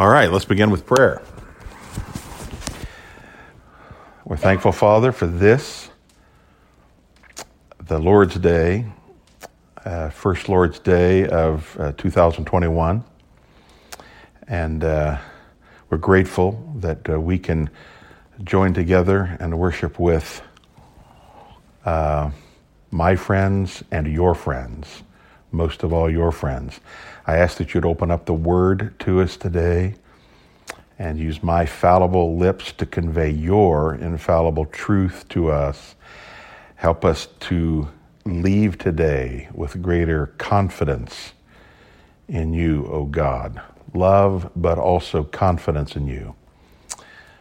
All right, let's begin with prayer. We're thankful, Father, for this, the Lord's Day, uh, first Lord's Day of uh, 2021. And uh, we're grateful that uh, we can join together and worship with uh, my friends and your friends, most of all, your friends. I ask that you'd open up the word to us today and use my fallible lips to convey your infallible truth to us. Help us to leave today with greater confidence in you, O God. Love, but also confidence in you.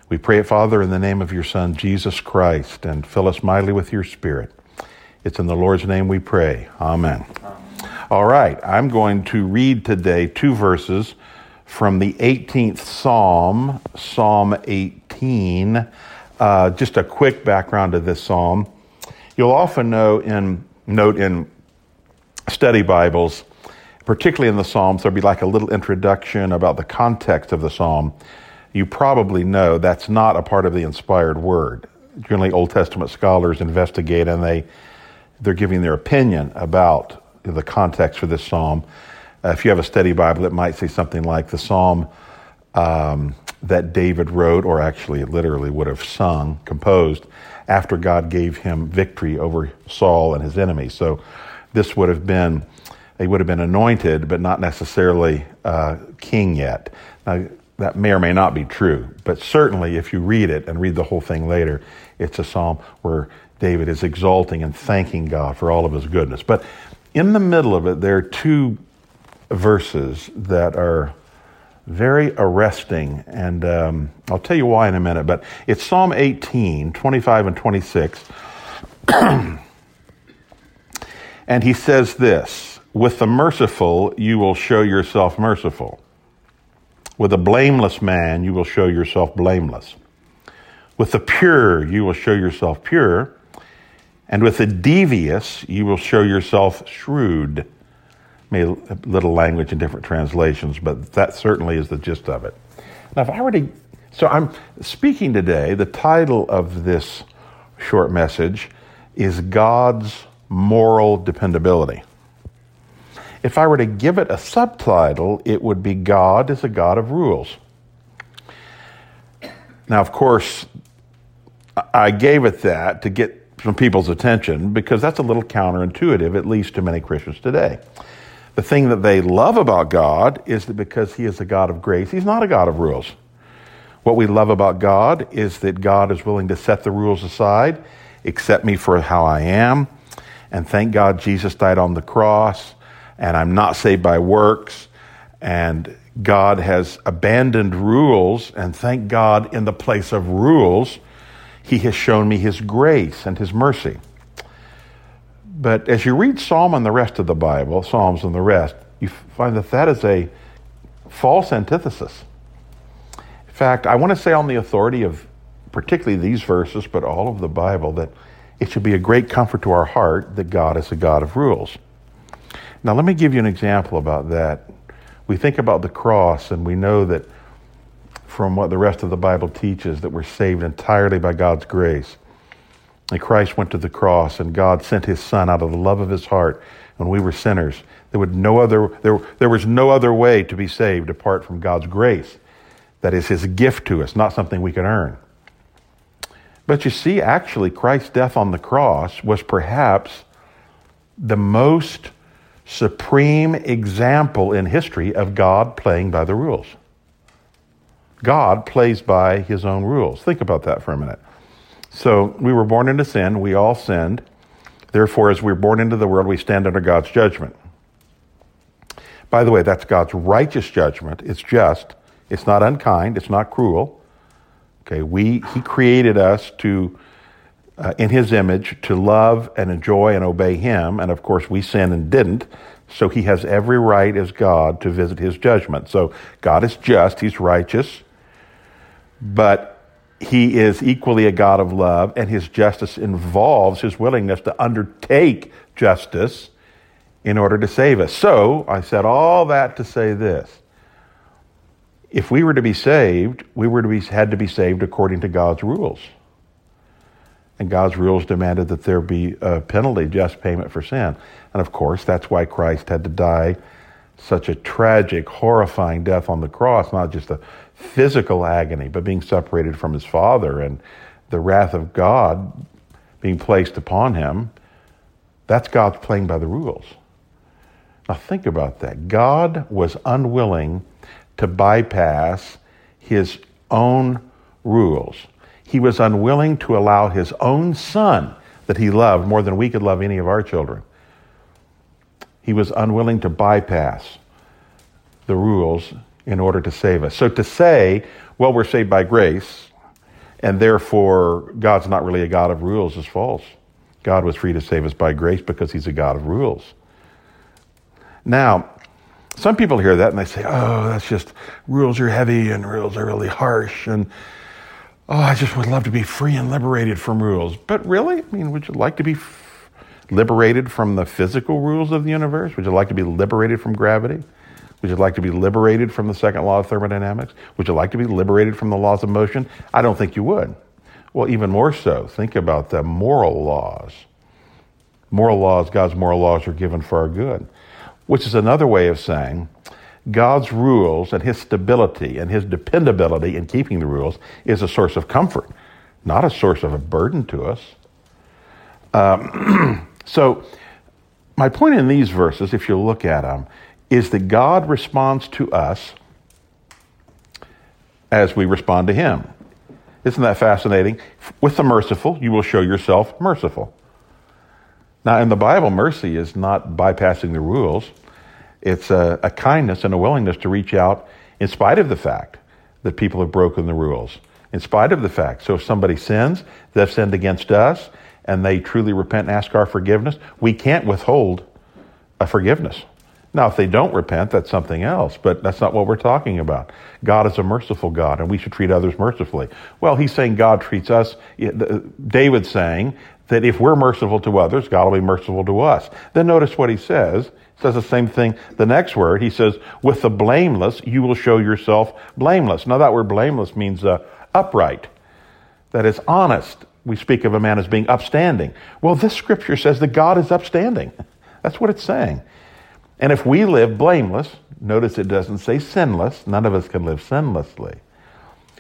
We pray it, Father, in the name of your Son, Jesus Christ, and fill us mightily with your Spirit. It's in the Lord's name we pray. Amen. All right, I'm going to read today two verses from the 18th Psalm, Psalm 18. Uh, just a quick background of this psalm. You'll often know in, note in study Bibles, particularly in the Psalms, there'll be like a little introduction about the context of the psalm. You probably know that's not a part of the inspired word. Generally, Old Testament scholars investigate and they they're giving their opinion about the context for this psalm. Uh, if you have a study Bible, it might say something like the psalm um, that David wrote, or actually literally would have sung, composed, after God gave him victory over Saul and his enemies. So this would have been, he would have been anointed, but not necessarily uh, king yet. Now, that may or may not be true, but certainly if you read it and read the whole thing later, it's a psalm where David is exalting and thanking God for all of his goodness. But in the middle of it, there are two verses that are very arresting, and um, I'll tell you why in a minute. But it's Psalm 18, 25 and 26. and he says this With the merciful, you will show yourself merciful. With a blameless man, you will show yourself blameless. With the pure, you will show yourself pure. And with the devious, you will show yourself shrewd. Maybe a little language in different translations, but that certainly is the gist of it. Now, if I were to, so I'm speaking today, the title of this short message is God's Moral Dependability. If I were to give it a subtitle, it would be God is a God of rules. Now, of course, I gave it that to get some people's attention because that's a little counterintuitive, at least to many Christians today. The thing that they love about God is that because He is a God of grace, He's not a God of rules. What we love about God is that God is willing to set the rules aside, accept me for how I am, and thank God Jesus died on the cross, and I'm not saved by works, and God has abandoned rules, and thank God in the place of rules, He has shown me His grace and His mercy. But as you read Psalm and the rest of the Bible, Psalms and the rest, you find that that is a false antithesis. In fact, I want to say on the authority of particularly these verses, but all of the Bible, that it should be a great comfort to our heart that God is a God of rules. Now, let me give you an example about that. We think about the cross, and we know that from what the rest of the Bible teaches, that we're saved entirely by God's grace. And Christ went to the cross, and God sent His Son out of the love of His heart when we were sinners. There, would no other, there, there was no other way to be saved apart from God's grace. That is His gift to us, not something we can earn. But you see, actually, Christ's death on the cross was perhaps the most supreme example in history of God playing by the rules. God plays by His own rules. Think about that for a minute. So we were born into sin. We all sinned. Therefore, as we're born into the world, we stand under God's judgment. By the way, that's God's righteous judgment. It's just. It's not unkind. It's not cruel. Okay, we He created us to, uh, in His image, to love and enjoy and obey Him, and of course we sinned and didn't. So He has every right as God to visit His judgment. So God is just. He's righteous, but he is equally a God of love, and his justice involves his willingness to undertake justice in order to save us. So, I said all that to say this. if we were to be saved, we were to be had to be saved according to God's rules. And God's rules demanded that there be a penalty, just payment for sin. And of course, that's why Christ had to die such a tragic, horrifying death on the cross, not just a physical agony, but being separated from his Father and the wrath of God being placed upon him. That's God's playing by the rules. Now think about that. God was unwilling to bypass his own rules. He was unwilling to allow his own son that he loved more than we could love any of our children. He was unwilling to bypass the rules in order to save us. So to say, well, we're saved by grace, and therefore God's not really a God of rules is false. God was free to save us by grace because he's a God of rules. Now, some people hear that and they say, oh, that's just rules are heavy and rules are really harsh and oh, I just would love to be free and liberated from rules. But really? I mean, would you like to be f- liberated from the physical rules of the universe? Would you like to be liberated from gravity? Would you like to be liberated from the second law of thermodynamics? Would you like to be liberated from the laws of motion? I don't think you would. Well, even more so, think about the moral laws. Moral laws, God's moral laws are given for our good, which is another way of saying God's rules and his stability and his dependability in keeping the rules is a source of comfort, not a source of a burden to us. Um, so, my point in these verses, if you look at them, is that God responds to us as we respond to him. Isn't that fascinating? With the merciful, you will show yourself merciful. Now, in the Bible, mercy is not bypassing the rules. It's a, a, kindness and a willingness to reach out in spite of the fact that people have broken the rules. In spite of the fact. So if somebody sins, they've sinned against us, and they truly repent and ask our forgiveness, we can't withhold a forgiveness. Now, if they don't repent, that's something else, but that's not what we're talking about. God is a merciful God, and we should treat others mercifully. Well, he's saying God treats us, David's saying that if we're merciful to others, God will be merciful to us. Then notice what he says. He says the same thing the next word. He says, with the blameless, you will show yourself blameless. Now, that word blameless means uh, upright, that is honest. We speak of a man as being upstanding. Well, this scripture says that God is upstanding. That's what it's saying. And if we live blameless, notice it doesn't say sinless, none of us can live sinlessly.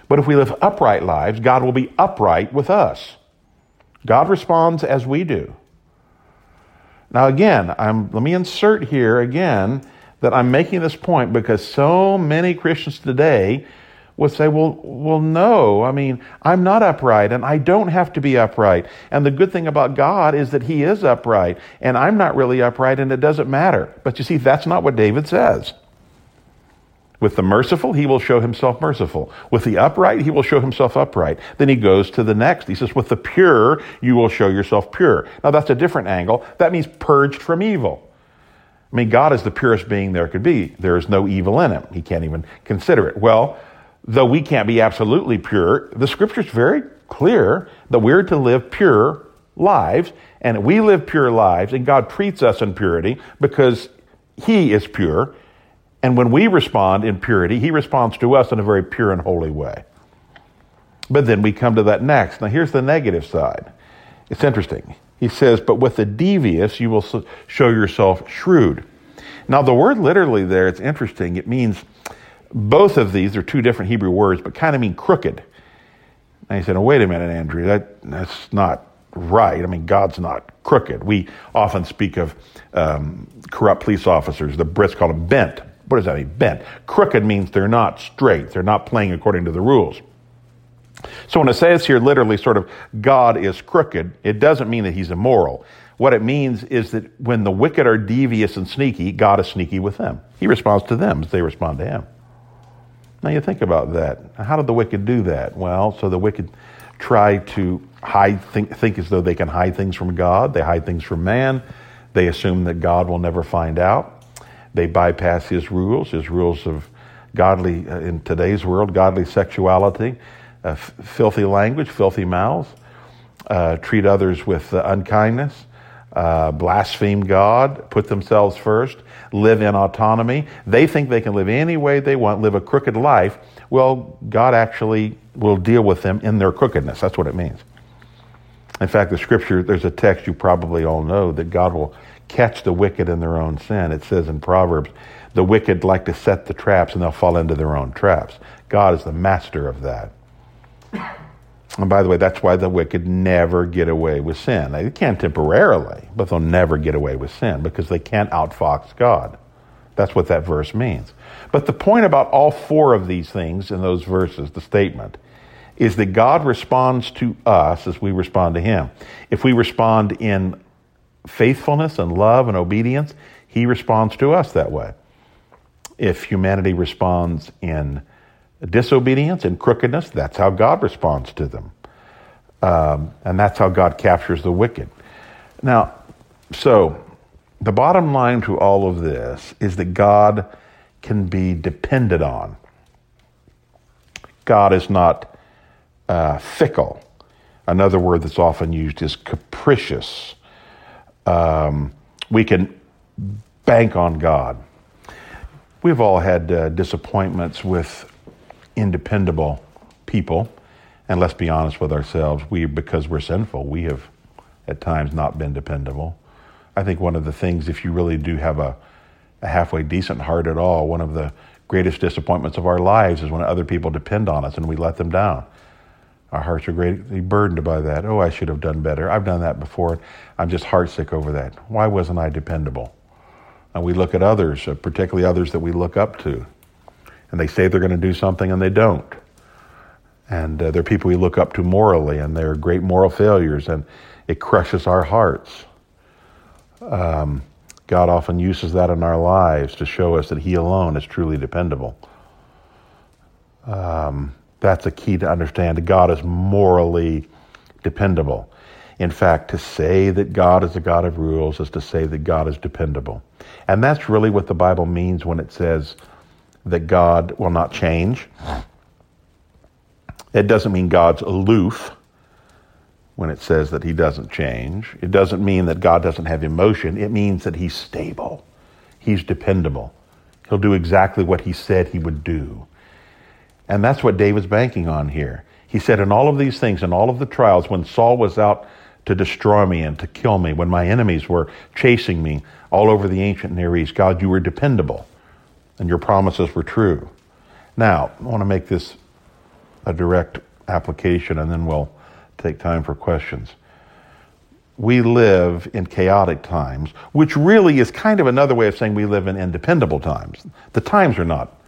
But if we live upright lives, God will be upright with us. God responds as we do. Now, again, I'm, let me insert here again that I'm making this point because so many Christians today would say, well, well, no, I mean, I'm not upright and I don't have to be upright. And the good thing about God is that He is upright and I'm not really upright and it doesn't matter. But you see, that's not what David says. With the merciful, he will show himself merciful. With the upright, he will show himself upright. Then he goes to the next. He says, with the pure, you will show yourself pure. Now that's a different angle. That means purged from evil. I mean, God is the purest being there could be. There is no evil in him. He can't even consider it. Well, though we can't be absolutely pure, the scripture is very clear that we're to live pure lives, and we live pure lives, and God treats us in purity because He is pure. And when we respond in purity, He responds to us in a very pure and holy way. But then we come to that next. Now, here's the negative side. It's interesting. He says, But with the devious, you will show yourself shrewd. Now, the word literally there, it's interesting. It means both of these are two different Hebrew words, but kind of mean crooked. And he said, oh, wait a minute, Andrew, that, that's not right. I mean, God's not crooked. We often speak of um, corrupt police officers. The Brits call them bent. What does that mean? Bent. Crooked means they're not straight. They're not playing according to the rules. So when it says here literally sort of God is crooked, it doesn't mean that he's immoral. What it means is that when the wicked are devious and sneaky, God is sneaky with them. He responds to them as they respond to him. Now you think about that. How did the wicked do that? Well, so the wicked try to hide, think, think as though they can hide things from God. They hide things from man. They assume that God will never find out. They bypass his rules, his rules of godly, uh, in today's world, godly sexuality, uh, f- filthy language, filthy mouths, uh, treat others with uh, unkindness, uh, blaspheme God, put themselves first, live in autonomy. They think they can live any way they want, live a crooked life. Well, God actually will deal with them in their crookedness. That's what it means. In fact, the scripture, there's a text you probably all know that God will catch the wicked in their own sin. It says in Proverbs, the wicked like to set the traps and they'll fall into their own traps. God is the master of that. And by the way, that's why the wicked never get away with sin. They can temporarily, but they'll never get away with sin because they can't outfox God. That's what that verse means. But the point about all four of these things in those verses, the statement, is that God responds to us as we respond to Him. If we respond in faithfulness and love and obedience, He responds to us that way. If humanity responds in disobedience and crookedness, that's how God responds to them. Um, and that's how God captures the wicked. Now, so the bottom line to all of this is that God can be depended on. God is not uh, fickle. Another word that's often used is capricious. Um, we can bank on God. We've all had uh, disappointments with independable people. And let's be honest with ourselves, we because we're sinful, we have at times not been dependable. I think one of the things, if you really do have a, a halfway decent heart at all, one of the greatest disappointments of our lives is when other people depend on us and we let them down. Our hearts are greatly burdened by that. Oh, I should have done better. I've done that before. I'm just heartsick over that. Why wasn't I dependable? And we look at others, uh, particularly others that we look up to, and they say they're going to do something and they don't. And uh, they're people we look up to morally, and they're great moral failures, and it crushes our hearts. Um, God often uses that in our lives to show us that He alone is truly dependable. Um, that's a key to understand. That God is morally dependable. In fact, to say that God is a God of rules is to say that God is dependable. And that's really what the Bible means when it says, that God will not change. It doesn't mean God's aloof when it says that he doesn't change. It doesn't mean that God doesn't have emotion. It means that he's stable. He's dependable. He'll do exactly what he said he would do. And that's what David's banking on here. He said, in all of these things, in all of the trials, when Saul was out to destroy me and to kill me, when my enemies were chasing me all over the ancient Near East, God, you were dependable and your promises were true. Now, I want to make this a direct application and then we'll take time for questions. We live in chaotic times, which really is kind of another way of saying we live in independable times. The times are not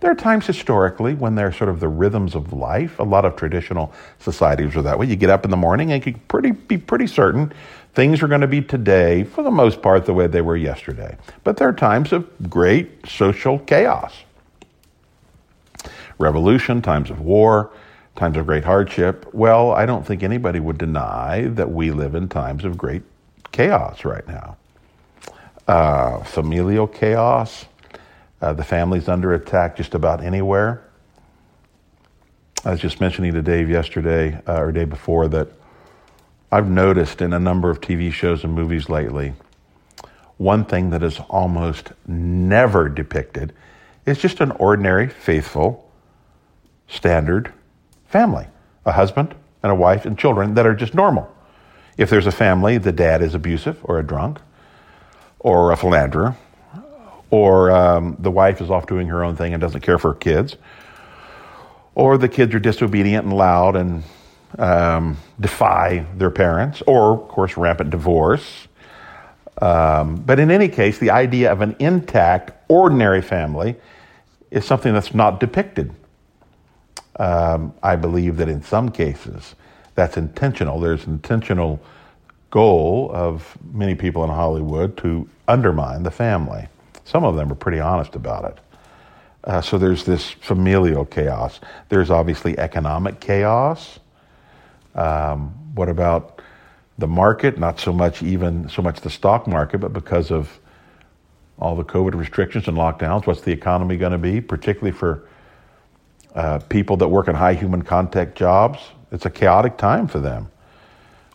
There are times historically when they're sort of the rhythms of life. A lot of traditional societies are that way. You get up in the morning and you can pretty, be pretty certain Things are going to be today, for the most part, the way they were yesterday. But there are times of great social chaos revolution, times of war, times of great hardship. Well, I don't think anybody would deny that we live in times of great chaos right now. Uh, familial chaos, uh, the family's under attack just about anywhere. I was just mentioning to Dave yesterday uh, or day before that I've noticed in a number of TV shows and movies lately, one thing that is almost never depicted is just an ordinary, faithful, standard family a husband and a wife and children that are just normal. If there's a family, the dad is abusive or a drunk or a philanderer, or um, the wife is off doing her own thing and doesn't care for her kids, or the kids are disobedient and loud and um, defy their parents, or, of course, rampant divorce. Um, but in any case, the idea of an intact, ordinary family is something that's not depicted. Um, I believe that in some cases that's intentional. There's an intentional goal of many people in Hollywood to undermine the family. Some of them are pretty honest about it. Uh, so there's this familial chaos. There's obviously economic chaos. Um, what about the market? Not so much even so much the stock market, but because of all the COVID restrictions and lockdowns, what's the economy going to be? Particularly for uh, people that work in high human contact jobs, it's a chaotic time for them.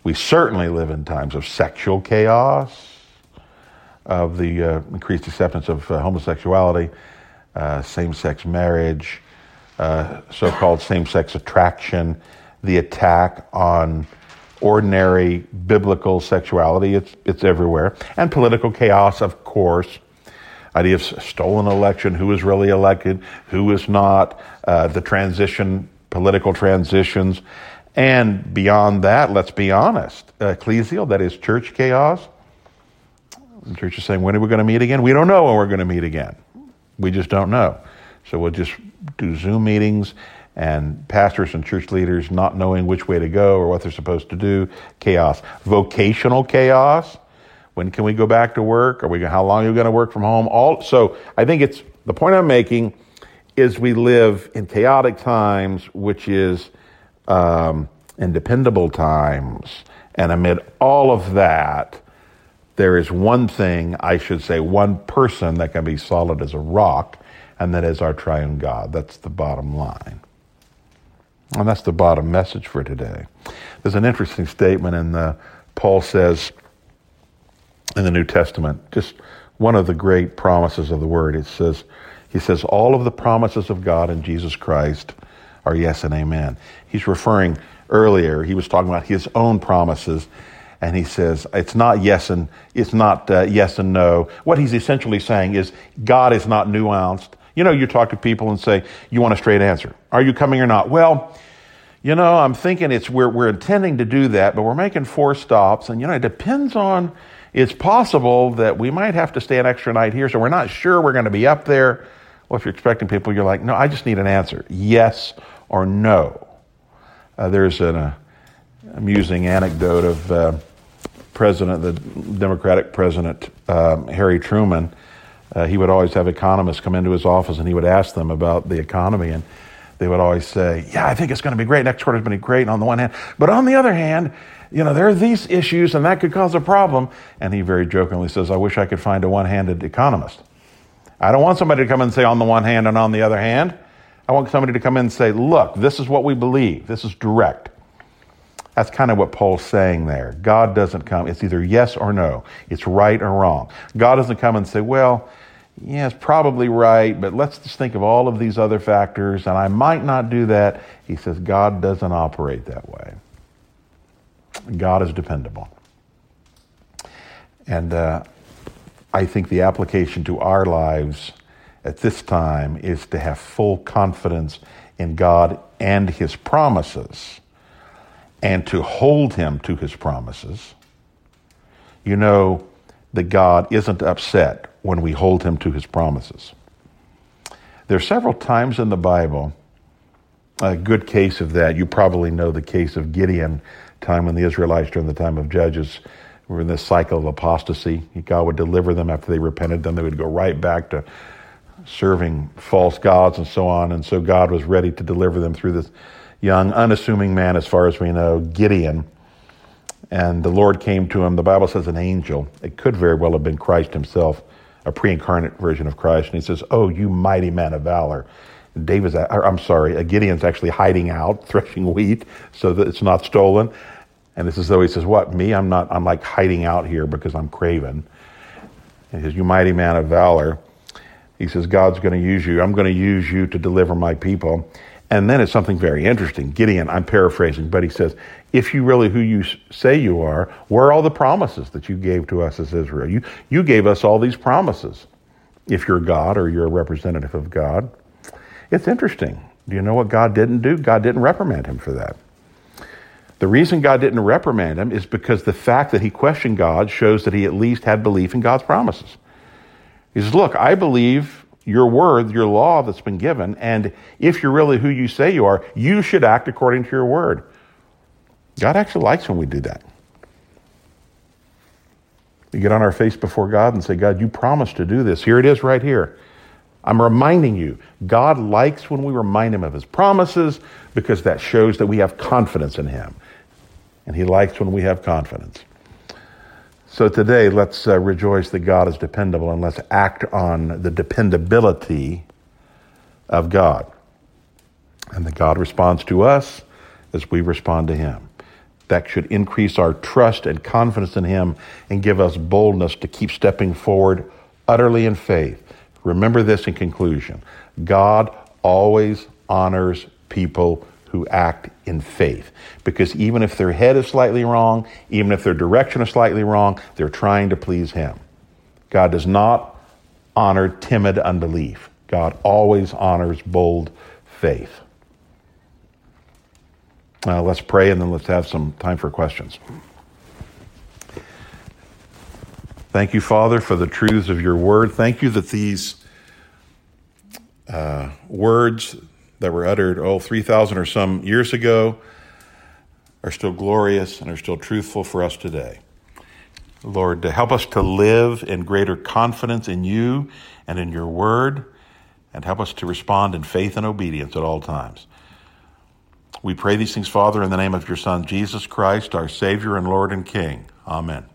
We certainly live in times of sexual chaos, of the uh, increased acceptance of uh, homosexuality, uh, same sex marriage, so called same sex attraction, the attack on ordinary biblical sexuality. It's, it's everywhere. And political chaos, of course. Idea of stolen election, who is really elected, who is not, uh, the transition, political transitions. And beyond that, let's be honest, ecclesial, that is church chaos. The church is saying, when are we going to meet again? We don't know when we're going to meet again. We just don't know. So we'll just do Zoom meetings and pastors and church leaders not knowing which way to go or what they're supposed to do. Chaos. Vocational chaos. When can we go back to work? Are we, how long are we going to work from home? All, so I think it's, the point I'm making is we live in chaotic times, which is um, in dependable times. And amid all of that, there is one thing, I should say, one person that can be solid as a rock, and that is our triune God. That's the bottom line. And that's the bottom message for today. There's an interesting statement in the, Paul says in the New Testament, just one of the great promises of the word. It says, he says, all of the promises of God in Jesus Christ are yes and amen. He's referring earlier, he was talking about his own promises, and he says it's not yes and it's not uh, yes and no. What he's essentially saying is God is not nuanced. You know, you talk to people and say, You want a straight answer. Are you coming or not? Well, you know, I'm thinking it's we're, we're intending to do that, but we're making four stops. And, you know, it depends on, it's possible that we might have to stay an extra night here, so we're not sure we're going to be up there. Well, if you're expecting people, you're like, no, I just need an answer yes or no. Uh, there's an uh, amusing anecdote of uh, President, the Democratic President, um, Harry Truman uh, he would always have economists come into his office and he would ask them about the economy. And they would always say, Yeah, I think it's going to be great. Next quarter's going to be great on the one hand. But on the other hand, you know, there are these issues and that could cause a problem. And he very jokingly says, I wish I could find a one handed economist. I don't want somebody to come and say on the one hand and on the other hand. I want somebody to come in and say, Look, this is what we believe, this is direct. That's kind of what Paul's saying there. God doesn't come, it's either yes or no, it's right or wrong. God doesn't come and say, well, yeah, it's probably right, but let's just think of all of these other factors, and I might not do that. He says, God doesn't operate that way. God is dependable. And uh, I think the application to our lives at this time is to have full confidence in God and His promises and to hold him to his promises, you know that God isn't upset when we hold him to his promises. There are several times in the Bible, a good case of that. You probably know the case of Gideon, time when the Israelites during the time of Judges were in this cycle of apostasy. God would deliver them after they repented, then they would go right back to serving false gods and so on. And so God was ready to deliver them through this young, unassuming man, as far as we know, Gideon. And the Lord came to him. The Bible says an angel. It could very well have been Christ himself, a pre incarnate version of Christ. And he says, Oh, you mighty man of valor. David's, I'm sorry, Gideon's actually hiding out, threshing wheat so that it's not stolen. And it's as though he says, What, me? I'm not, I'm like hiding out here because I'm craven. And he says, You mighty man of valor. He says, God's going to use you. I'm going to use you to deliver my people. And then it's something very interesting. Gideon, I'm paraphrasing, but he says, If you really who you say you are, where are all the promises that you gave to us as Israel? You, you gave us all these promises. If you're God or you're a representative of God, it's interesting. Do you know what God didn't do? God didn't reprimand him for that. The reason God didn't reprimand him is because the fact that he questioned God shows that he at least had belief in God's promises. He says, Look, I believe your word, your law that's been given, and if you're really who you say you are, you should act according to your word. God actually likes when we do that. We get on our face before God and say, God, you promised to do this. Here it is right here. I'm reminding you, God likes when we remind him of his promises because that shows that we have confidence in him. And he likes when we have confidence. So today, let's uh, rejoice that God is dependable and let's act on the dependability of God. And that God responds to us as we respond to Him. that should increase our trust and confidence in Him and give us boldness to keep stepping forward utterly in faith. Remember this in conclusion God always honors people who act in faith. Because even if their head is slightly wrong, even if their direction is slightly wrong, they're trying to please Him. God does not honor timid unbelief. God always honors bold faith. Uh, let's pray and then let's have some time for questions. Thank you, Father, for the truths of your word. Thank you that these uh, words that were uttered, oh, 3,000 or some years ago, are still glorious and are still truthful for us today. Lord, to help us to live in greater confidence in you and in your word, and help us to respond in faith and obedience at all times. We pray these things, Father, in the name of your Son, Jesus Christ, our Savior and Lord and King. Amen.